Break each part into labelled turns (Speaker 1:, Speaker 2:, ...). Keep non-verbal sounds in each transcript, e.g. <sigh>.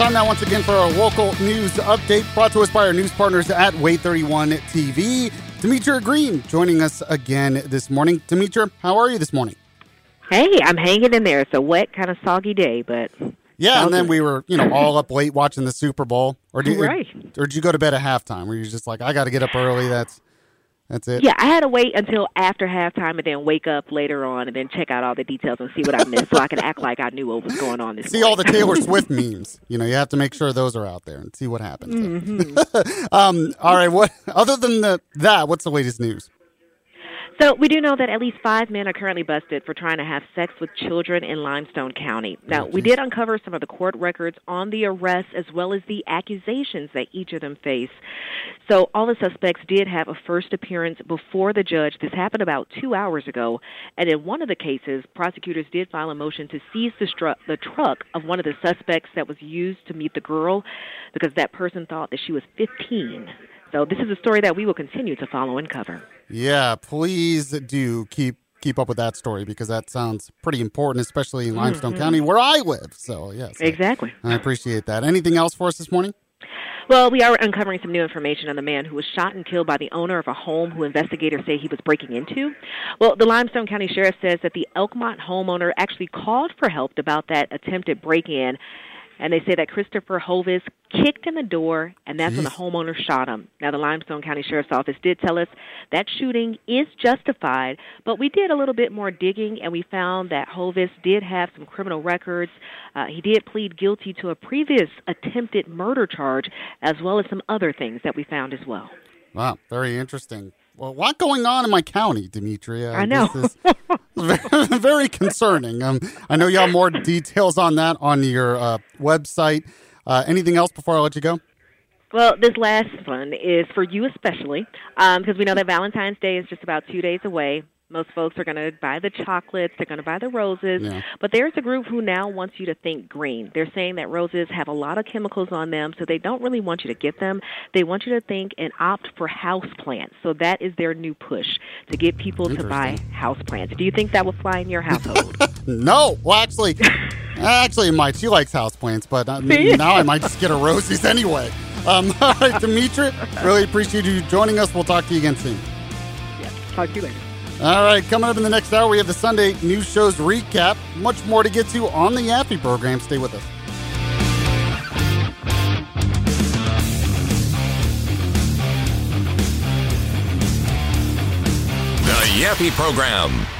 Speaker 1: Time now once again for our local news update brought to us by our news partners at WAAY 31 TV. Demetra Green joining us again this morning. Demetra, how are you this morning?
Speaker 2: Hey, I'm hanging in there. It's a wet, kind of soggy day, but
Speaker 1: Yeah, and then we were, you know, all up late watching the Super Bowl. Or did,
Speaker 2: Right.
Speaker 1: or, did you go to bed at halftime? Were you're just like, I got to get up early? That's that's it.
Speaker 2: yeah, I had to wait until after halftime and then wake up later on and then check out all the details and see what I missed, so I can act like I knew what was going on this.
Speaker 1: See all the Taylor Swift <laughs> memes. You know, you have to make sure those are out there and see what happens.
Speaker 2: Mm-hmm. <laughs>
Speaker 1: um, all right. What other than the that? What's the latest news?
Speaker 2: So we do know that at least five men are currently busted for trying to have sex with children in Limestone County. Now, we did uncover some of the court records on the arrests as well as the accusations that each of them face. So all the suspects did have a first appearance before the judge. This happened about two hours ago. And in one of the cases, prosecutors did file a motion to seize the, stru- the truck of one of the suspects that was used to meet the girl because that person thought that she was 15. So this is a story that we will continue to follow and cover.
Speaker 1: Yeah, please do keep keep up with that story because that sounds pretty important, especially in Limestone
Speaker 2: Mhm.
Speaker 1: County where I live. So yes,
Speaker 2: Exactly.
Speaker 1: I appreciate that. Anything else for us this morning?
Speaker 2: Well, we are uncovering some new information on the man who was shot and killed by the owner of a home who investigators say he was breaking into. Well, the Limestone County Sheriff says that the Elkmont homeowner actually called for help about that attempted break in. And they say that Christopher Hovis kicked in the door, and that's when the homeowner shot him. Now, the Limestone County Sheriff's Office did tell us that shooting is justified, but we did a little bit more digging, and we found that Hovis did have some criminal records. Uh, he did plead guilty to a previous attempted murder charge, as well as some other things that we found as well.
Speaker 1: Wow, very interesting. Well, a lot going on in my county, Demetria.
Speaker 2: I know.
Speaker 1: This is very, <laughs> very concerning. Um, I know you have more details on that on your uh, website. Uh, anything else before I let you go?
Speaker 2: Well, this last one is for you especially, because we know that Valentine's Day is just about two days away. Most folks are going to buy the chocolates, they're going to buy the roses,
Speaker 3: Yeah.
Speaker 2: but there's a group who now wants you to think green. They're saying that roses have a lot of chemicals on them, so they don't really want you to get them. They want you to think and opt for house plants. So that is their new push to get people to buy house plants. Do you think that will fly in your household? <laughs>
Speaker 1: No. Well, actually, <laughs> actually, it might. She likes houseplants, but uh, now I might just get her roses anyway. Um, <laughs> all right, Demetria, really appreciate you joining us. We'll talk to you again soon.
Speaker 2: Yeah, talk to you later.
Speaker 1: All right, coming up in the next hour, we have the Sunday news shows recap. Much more to get to on the Yaffee program. Stay with us.
Speaker 4: The Yaffee Program.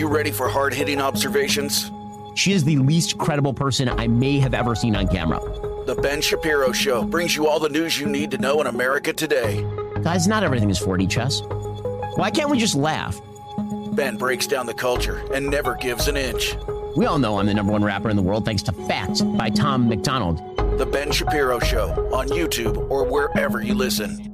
Speaker 5: You ready for hard hitting observations?
Speaker 3: She is the least credible person I may have ever seen on camera.
Speaker 5: The Ben Shapiro Show brings you all the news you need to know in America today.
Speaker 3: Guys, not everything is 4D chess. Why can't we just laugh?
Speaker 5: Ben breaks down the culture and never gives an inch.
Speaker 3: We all know I'm the number one rapper in the world thanks to Facts by Tom MacDonald.
Speaker 5: The Ben Shapiro Show on YouTube or wherever you listen.